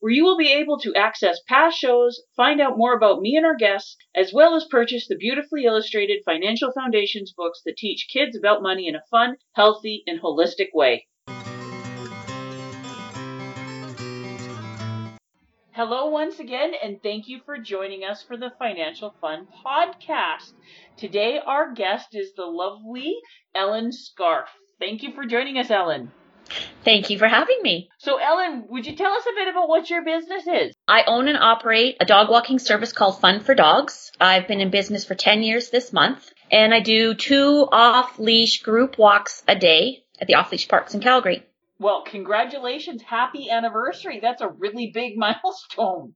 where you will be able to access past shows, find out more about me and our guests, as well as purchase the beautifully illustrated Financial Foundations books that teach kids about money in a fun, healthy, and holistic way. Hello, once again, and thank you for joining us for the Financial Fun podcast. Today, our guest is the lovely Ellen Scharf. Thank you for joining us, Ellen. Thank you for having me. So, Ellen, would you tell us a bit about what your business is? I own and operate a dog walking service called Fun for Dogs. I've been in business for 10 years this month, and I do two off leash group walks a day at the off leash parks in Calgary. Well, congratulations. Happy anniversary. That's a really big milestone.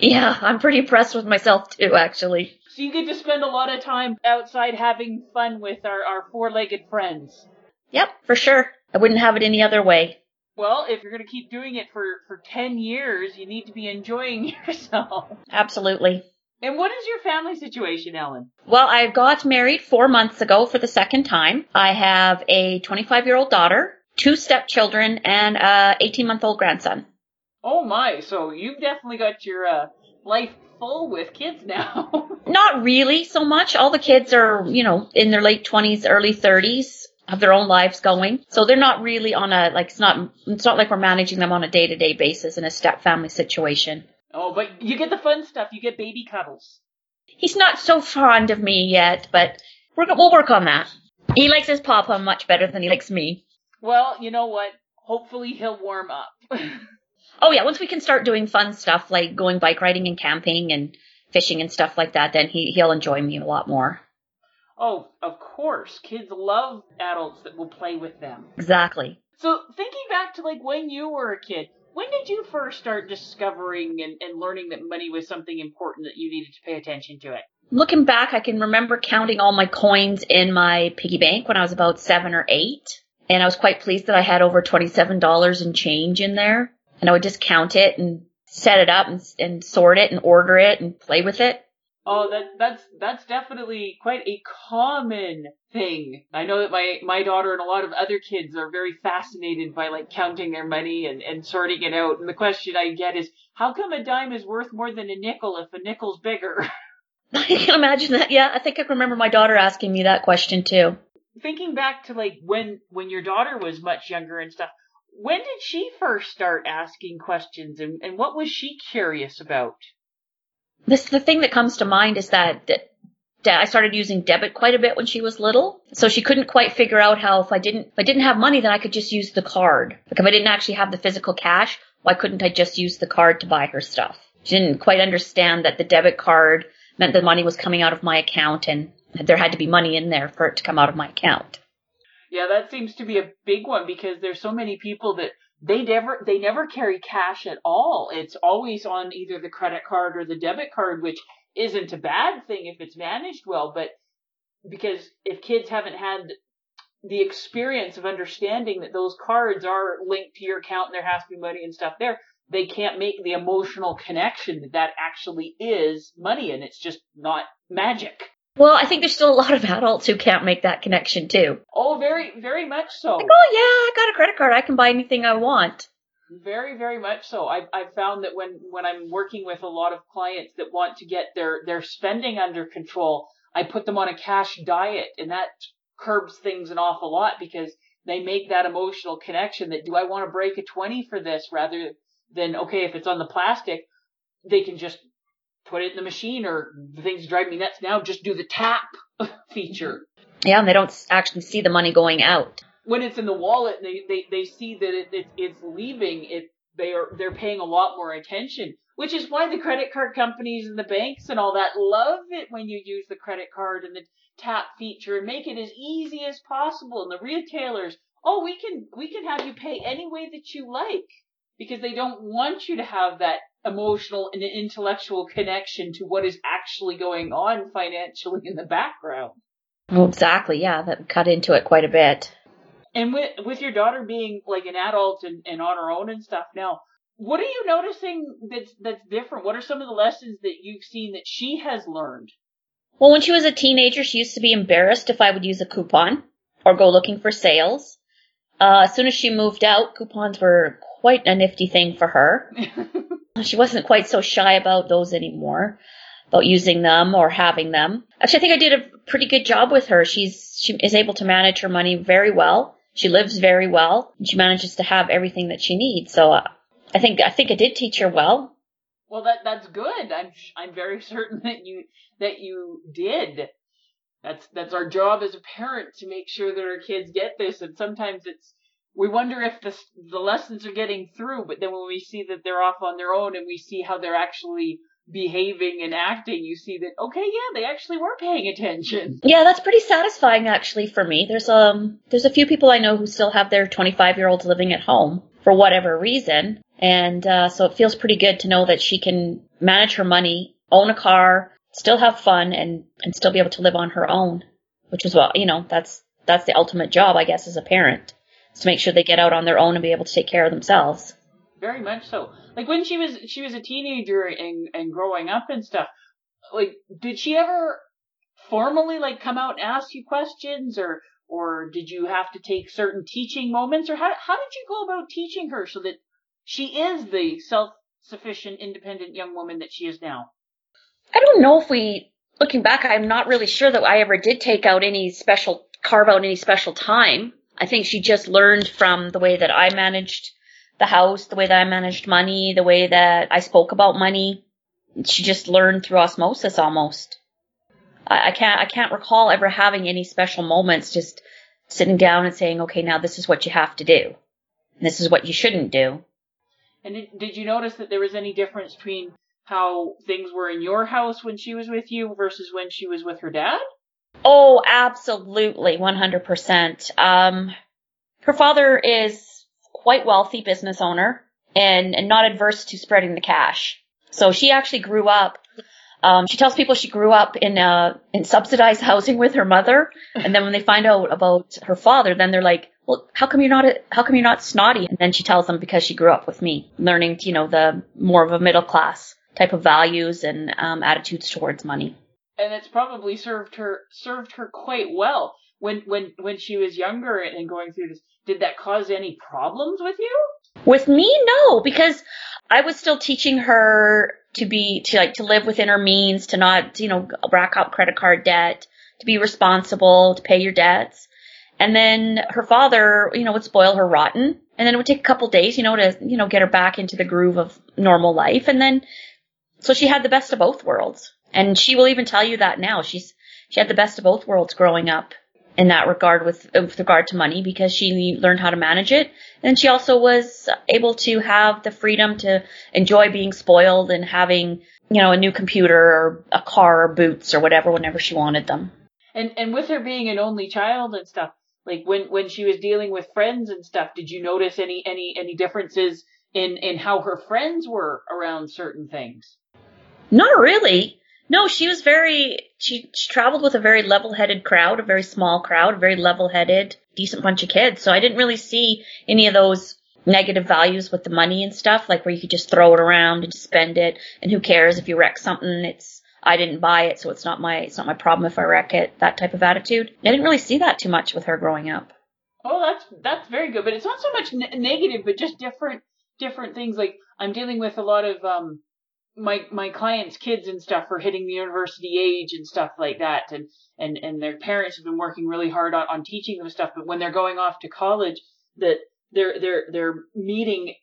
Yeah, I'm pretty impressed with myself too, actually. So, you get to spend a lot of time outside having fun with our, our four legged friends. Yep, for sure. I wouldn't have it any other way. Well, if you're going to keep doing it for, for 10 years, you need to be enjoying yourself. Absolutely. And what is your family situation, Ellen? Well, I got married four months ago for the second time. I have a 25 year old daughter, two stepchildren, and a 18 month old grandson. Oh my, so you've definitely got your uh, life full with kids now. Not really so much. All the kids are, you know, in their late 20s, early 30s have their own lives going. So they're not really on a, like, it's not, it's not like we're managing them on a day to day basis in a step family situation. Oh, but you get the fun stuff. You get baby cuddles. He's not so fond of me yet, but we're, we'll work on that. He likes his papa much better than he likes me. Well, you know what? Hopefully he'll warm up. oh yeah, once we can start doing fun stuff like going bike riding and camping and fishing and stuff like that, then he, he'll enjoy me a lot more. Oh, of course. Kids love adults that will play with them. Exactly. So, thinking back to like when you were a kid, when did you first start discovering and, and learning that money was something important that you needed to pay attention to it? Looking back, I can remember counting all my coins in my piggy bank when I was about seven or eight. And I was quite pleased that I had over $27 in change in there. And I would just count it and set it up and, and sort it and order it and play with it. Oh, that that's that's definitely quite a common thing. I know that my my daughter and a lot of other kids are very fascinated by like counting their money and and sorting it out. And the question I get is, how come a dime is worth more than a nickel if a nickel's bigger? I can imagine that. Yeah, I think I remember my daughter asking me that question too. Thinking back to like when when your daughter was much younger and stuff, when did she first start asking questions and, and what was she curious about? This the thing that comes to mind is that, I started using debit quite a bit when she was little. So she couldn't quite figure out how if I didn't if I didn't have money then I could just use the card. Like if I didn't actually have the physical cash, why couldn't I just use the card to buy her stuff? She didn't quite understand that the debit card meant the money was coming out of my account and there had to be money in there for it to come out of my account. Yeah, that seems to be a big one because there's so many people that they never they never carry cash at all. It's always on either the credit card or the debit card, which isn't a bad thing if it's managed well, but because if kids haven't had the experience of understanding that those cards are linked to your account and there has to be money and stuff there, they can't make the emotional connection that that actually is money and it's just not magic. Well, I think there's still a lot of adults who can't make that connection too. Oh, very, very much so. Like, oh yeah, I got a credit card. I can buy anything I want. Very, very much so. I've, I've found that when, when I'm working with a lot of clients that want to get their, their spending under control, I put them on a cash diet and that curbs things an awful lot because they make that emotional connection that do I want to break a 20 for this rather than, okay, if it's on the plastic, they can just put it in the machine or the things drive me nuts now, just do the tap feature. Yeah, and they don't actually see the money going out. When it's in the wallet, they they, they see that it, it it's leaving. It they are they're paying a lot more attention, which is why the credit card companies and the banks and all that love it when you use the credit card and the tap feature and make it as easy as possible. And the retailers, oh, we can we can have you pay any way that you like because they don't want you to have that emotional and intellectual connection to what is actually going on financially in the background. Well, exactly. Yeah, that cut into it quite a bit. And with with your daughter being like an adult and, and on her own and stuff now, what are you noticing that's that's different? What are some of the lessons that you've seen that she has learned? Well, when she was a teenager, she used to be embarrassed if I would use a coupon or go looking for sales. Uh, as soon as she moved out, coupons were quite a nifty thing for her. she wasn't quite so shy about those anymore, about using them or having them. Actually, I think I did a pretty good job with her. She's she is able to manage her money very well. She lives very well, and she manages to have everything that she needs. So uh, I think I think I did teach her well. Well, that that's good. I'm I'm very certain that you that you did. That's that's our job as a parent to make sure that our kids get this. And sometimes it's we wonder if the the lessons are getting through, but then when we see that they're off on their own and we see how they're actually behaving and acting, you see that okay, yeah, they actually were paying attention. Yeah, that's pretty satisfying actually for me. There's um there's a few people I know who still have their 25 year olds living at home for whatever reason, and uh, so it feels pretty good to know that she can manage her money, own a car, still have fun and and still be able to live on her own, which is what you know that's that's the ultimate job I guess as a parent to make sure they get out on their own and be able to take care of themselves. Very much so. Like when she was she was a teenager and and growing up and stuff. Like did she ever formally like come out and ask you questions or or did you have to take certain teaching moments or how how did you go about teaching her so that she is the self sufficient independent young woman that she is now? I don't know if we, looking back, I'm not really sure that I ever did take out any special, carve out any special time. I think she just learned from the way that I managed the house, the way that I managed money, the way that I spoke about money. She just learned through osmosis almost. I, I can't, I can't recall ever having any special moments just sitting down and saying, okay, now this is what you have to do. This is what you shouldn't do. And did, did you notice that there was any difference between how things were in your house when she was with you versus when she was with her dad? Oh, absolutely, 100%. Um, her father is quite wealthy business owner and, and not adverse to spreading the cash. So she actually grew up um, she tells people she grew up in uh, in subsidized housing with her mother, and then when they find out about her father, then they're like, "Well, how come you're not a, how come you're not snotty?" And then she tells them because she grew up with me, learning you know the more of a middle class type of values and um, attitudes towards money. And it's probably served her served her quite well when when when she was younger and going through this. Did that cause any problems with you? With me, no, because I was still teaching her to be to like to live within her means, to not you know rack up credit card debt, to be responsible, to pay your debts. And then her father, you know, would spoil her rotten. And then it would take a couple days, you know, to, you know, get her back into the groove of normal life. And then so she had the best of both worlds. And she will even tell you that now. She's, she had the best of both worlds growing up in that regard with, with regard to money because she learned how to manage it. And she also was able to have the freedom to enjoy being spoiled and having, you know, a new computer or a car or boots or whatever whenever she wanted them. And, and with her being an only child and stuff, like when, when she was dealing with friends and stuff, did you notice any, any, any differences in, in how her friends were around certain things? Not really. No, she was very, she, she traveled with a very level-headed crowd, a very small crowd, a very level-headed, decent bunch of kids. So I didn't really see any of those negative values with the money and stuff, like where you could just throw it around and spend it, and who cares if you wreck something? It's I didn't buy it, so it's not my it's not my problem if I wreck it. That type of attitude. I didn't really see that too much with her growing up. Oh, that's that's very good, but it's not so much ne- negative, but just different different things. Like I'm dealing with a lot of um my my clients' kids and stuff are hitting the university age and stuff like that, and and and their parents have been working really hard on, on teaching them stuff. But when they're going off to college, that they're they're they're meeting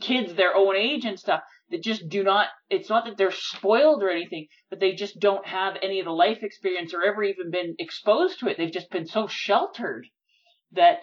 kids their own age and stuff. that just do not, it's not that they're spoiled or anything, but they just don't have any of the life experience or ever even been exposed to it. They've just been so sheltered that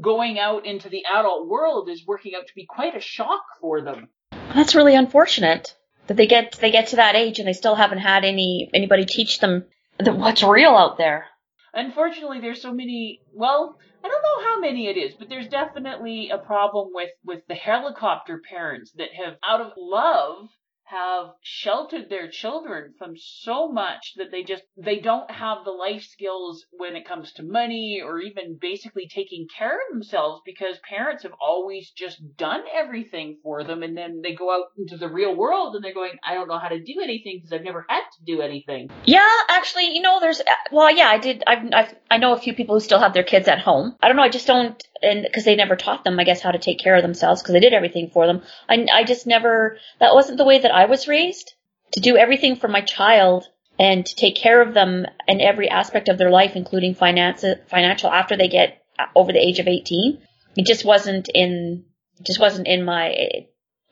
going out into the adult world is working out to be quite a shock for them. That's really unfortunate that they get they get to that age and they still haven't had any anybody teach them that what's real out there. Unfortunately, there's so many. Well, I don't know how many it is, but there's definitely a problem with with the helicopter parents that have, out of love, have sheltered their children from so much that they just they don't have the life skills when it comes to money or even basically taking care of themselves because parents have always just done everything for them and then they go out into the real world and they're going I don't know how to do anything because I've never had to do anything. Yeah, actually, you know, there's well, yeah, I did. I've, I've I know a few people who still have their kids at home. I don't know. I just don't and because they never taught them, I guess, how to take care of themselves because they did everything for them. I, I just never, that wasn't the way that I was raised to do everything for my child and to take care of them in every aspect of their life, including finance, financial after they get over the age of 18. It just wasn't in, just wasn't in my, I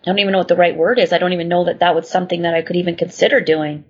don't even know what the right word is. I don't even know that that was something that I could even consider doing.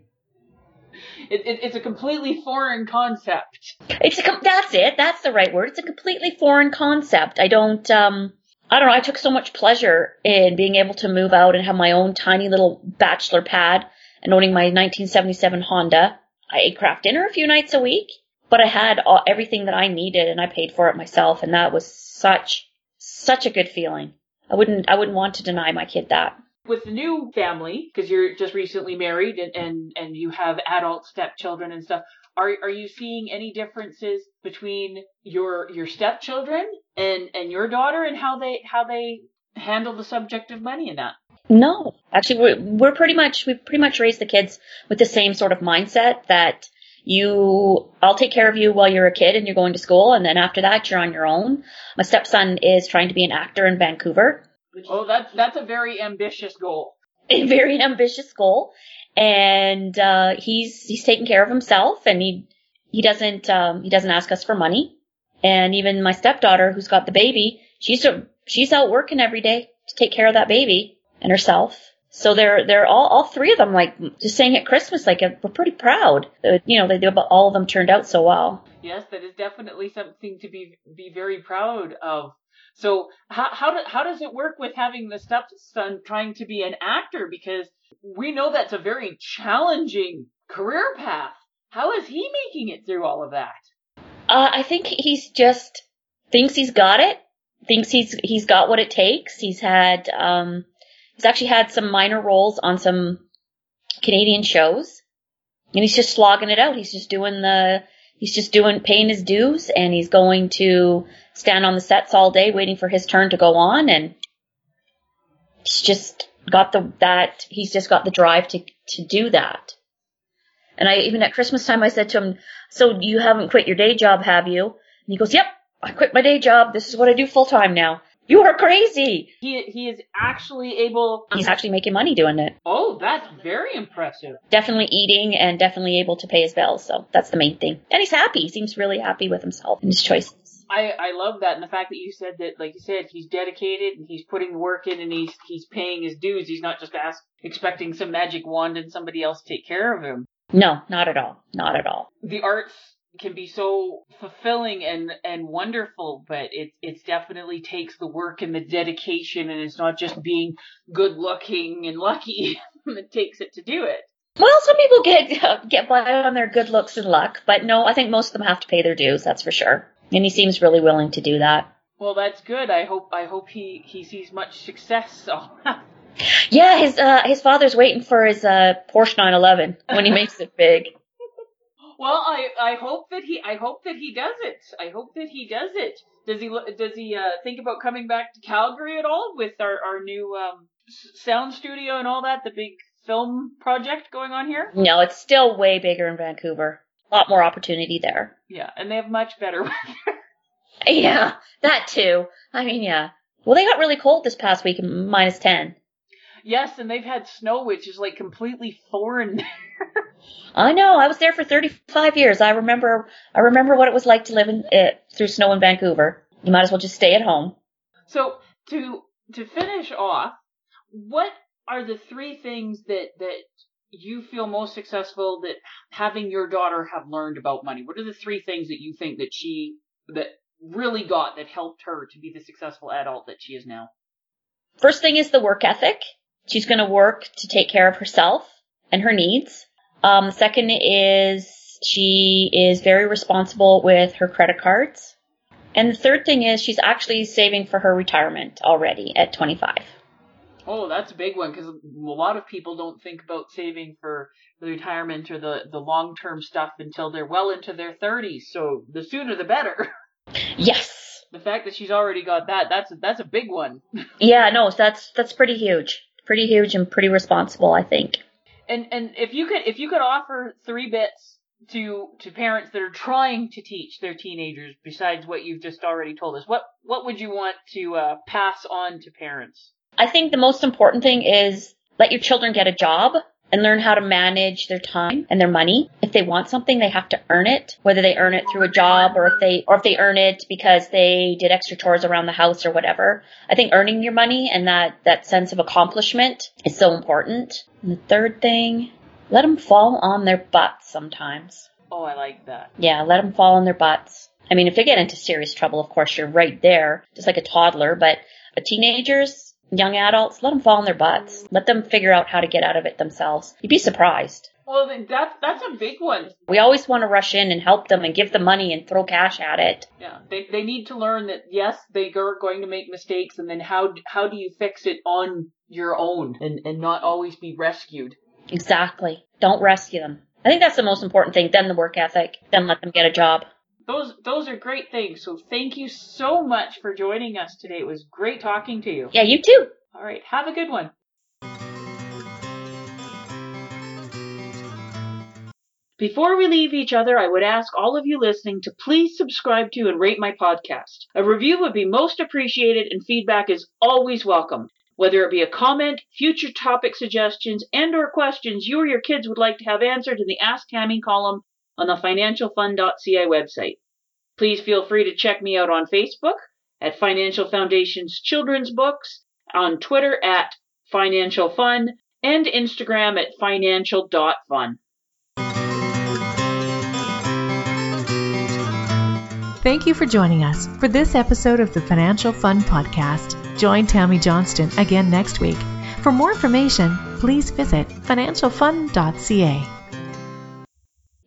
It, it, it's a completely foreign concept. It's a that's it. That's the right word. It's a completely foreign concept. I don't um I don't know. I took so much pleasure in being able to move out and have my own tiny little bachelor pad and owning my 1977 Honda. I ate Kraft dinner a few nights a week, but I had all, everything that I needed and I paid for it myself, and that was such such a good feeling. I wouldn't I wouldn't want to deny my kid that with the new family, because you're just recently married and, and, and you have adult stepchildren and stuff, are are you seeing any differences between your your stepchildren and and your daughter and how they how they handle the subject of money and that? No, actually, we're we're pretty much we pretty much raise the kids with the same sort of mindset that you I'll take care of you while you're a kid and you're going to school and then after that you're on your own. My stepson is trying to be an actor in Vancouver Oh, that's that's a very ambitious goal. A very ambitious goal, and uh, he's he's taking care of himself, and he he doesn't um, he doesn't ask us for money. And even my stepdaughter, who's got the baby, she's a, she's out working every day to take care of that baby and herself. So they're they're all all three of them like just saying at Christmas like we're pretty proud. That, you know, they but all of them turned out so well. Yes, that is definitely something to be be very proud of. So how how, do, how does it work with having the stepson trying to be an actor? Because we know that's a very challenging career path. How is he making it through all of that? Uh, I think he's just thinks he's got it. Thinks he's he's got what it takes. He's had um, he's actually had some minor roles on some Canadian shows, and he's just slogging it out. He's just doing the he's just doing paying his dues, and he's going to stand on the sets all day waiting for his turn to go on and he's just got the that he's just got the drive to to do that. And I even at Christmas time I said to him, "So you haven't quit your day job, have you?" And he goes, "Yep, I quit my day job. This is what I do full time now." You are crazy. He he is actually able. He's actually making money doing it. Oh, that's very impressive. Definitely eating and definitely able to pay his bills. So that's the main thing. And he's happy. He seems really happy with himself and his choices. I, I love that and the fact that you said that like you said he's dedicated and he's putting work in and he's he's paying his dues. He's not just ask, expecting some magic wand and somebody else take care of him. No, not at all. Not at all. The arts can be so fulfilling and and wonderful, but it it definitely takes the work and the dedication and it's not just being good looking and lucky. it takes it to do it. Well, some people get get by on their good looks and luck, but no, I think most of them have to pay their dues. That's for sure and he seems really willing to do that. Well, that's good. I hope I hope he he sees much success. So. yeah, his uh his father's waiting for his uh Porsche 911 when he makes it big. Well, I I hope that he I hope that he does it. I hope that he does it. Does he does he uh, think about coming back to Calgary at all with our our new um, sound studio and all that? The big film project going on here? No, it's still way bigger in Vancouver a lot more opportunity there. Yeah, and they have much better weather. yeah, that too. I mean, yeah. Well, they got really cold this past week, minus 10. Yes, and they've had snow, which is like completely foreign I know. I was there for 35 years. I remember. I remember what it was like to live in it through snow in Vancouver. You might as well just stay at home. So to to finish off, what are the three things that that you feel most successful that having your daughter have learned about money? What are the three things that you think that she that really got that helped her to be the successful adult that she is now? First thing is the work ethic. She's going to work to take care of herself and her needs. Um, second is she is very responsible with her credit cards. And the third thing is she's actually saving for her retirement already at 25. Oh, that's a big one because a lot of people don't think about saving for the retirement or the, the long term stuff until they're well into their 30s. So the sooner the better. Yes. The fact that she's already got that, that's that's a big one. Yeah, no, that's that's pretty huge. Pretty huge and pretty responsible, I think. And and if you could if you could offer three bits to to parents that are trying to teach their teenagers besides what you've just already told us, what what would you want to uh, pass on to parents? I think the most important thing is let your children get a job and learn how to manage their time and their money. If they want something, they have to earn it, whether they earn it through a job or if they, or if they earn it because they did extra chores around the house or whatever. I think earning your money and that, that sense of accomplishment is so important. And the third thing, let them fall on their butts sometimes. Oh, I like that. Yeah, let them fall on their butts. I mean, if they get into serious trouble, of course, you're right there, just like a toddler, but a teenagers, young adults, let them fall on their butts. Let them figure out how to get out of it themselves. You'd be surprised. Well, then that's that's a big one. We always want to rush in and help them and give them money and throw cash at it. Yeah, they they need to learn that yes, they are going to make mistakes, and then how how do you fix it on your own and and not always be rescued. Exactly. Don't rescue them. I think that's the most important thing. Then the work ethic. Then let them get a job. Those those are great things. So thank you so much for joining us today. It was great talking to you. Yeah, you too. All right, have a good one. Before we leave each other, I would ask all of you listening to please subscribe to and rate my podcast. A review would be most appreciated and feedback is always welcome. Whether it be a comment, future topic suggestions, and or questions you or your kids would like to have answered in the Ask Tammy column on the financialfun.ca website. Please feel free to check me out on Facebook at Financial Foundation's Children's Books, on Twitter at Financial Fun, and Instagram at financial.fun. Thank you for joining us for this episode of the Financial Fun Podcast. Join Tammy Johnston again next week. For more information, please visit financialfun.ca.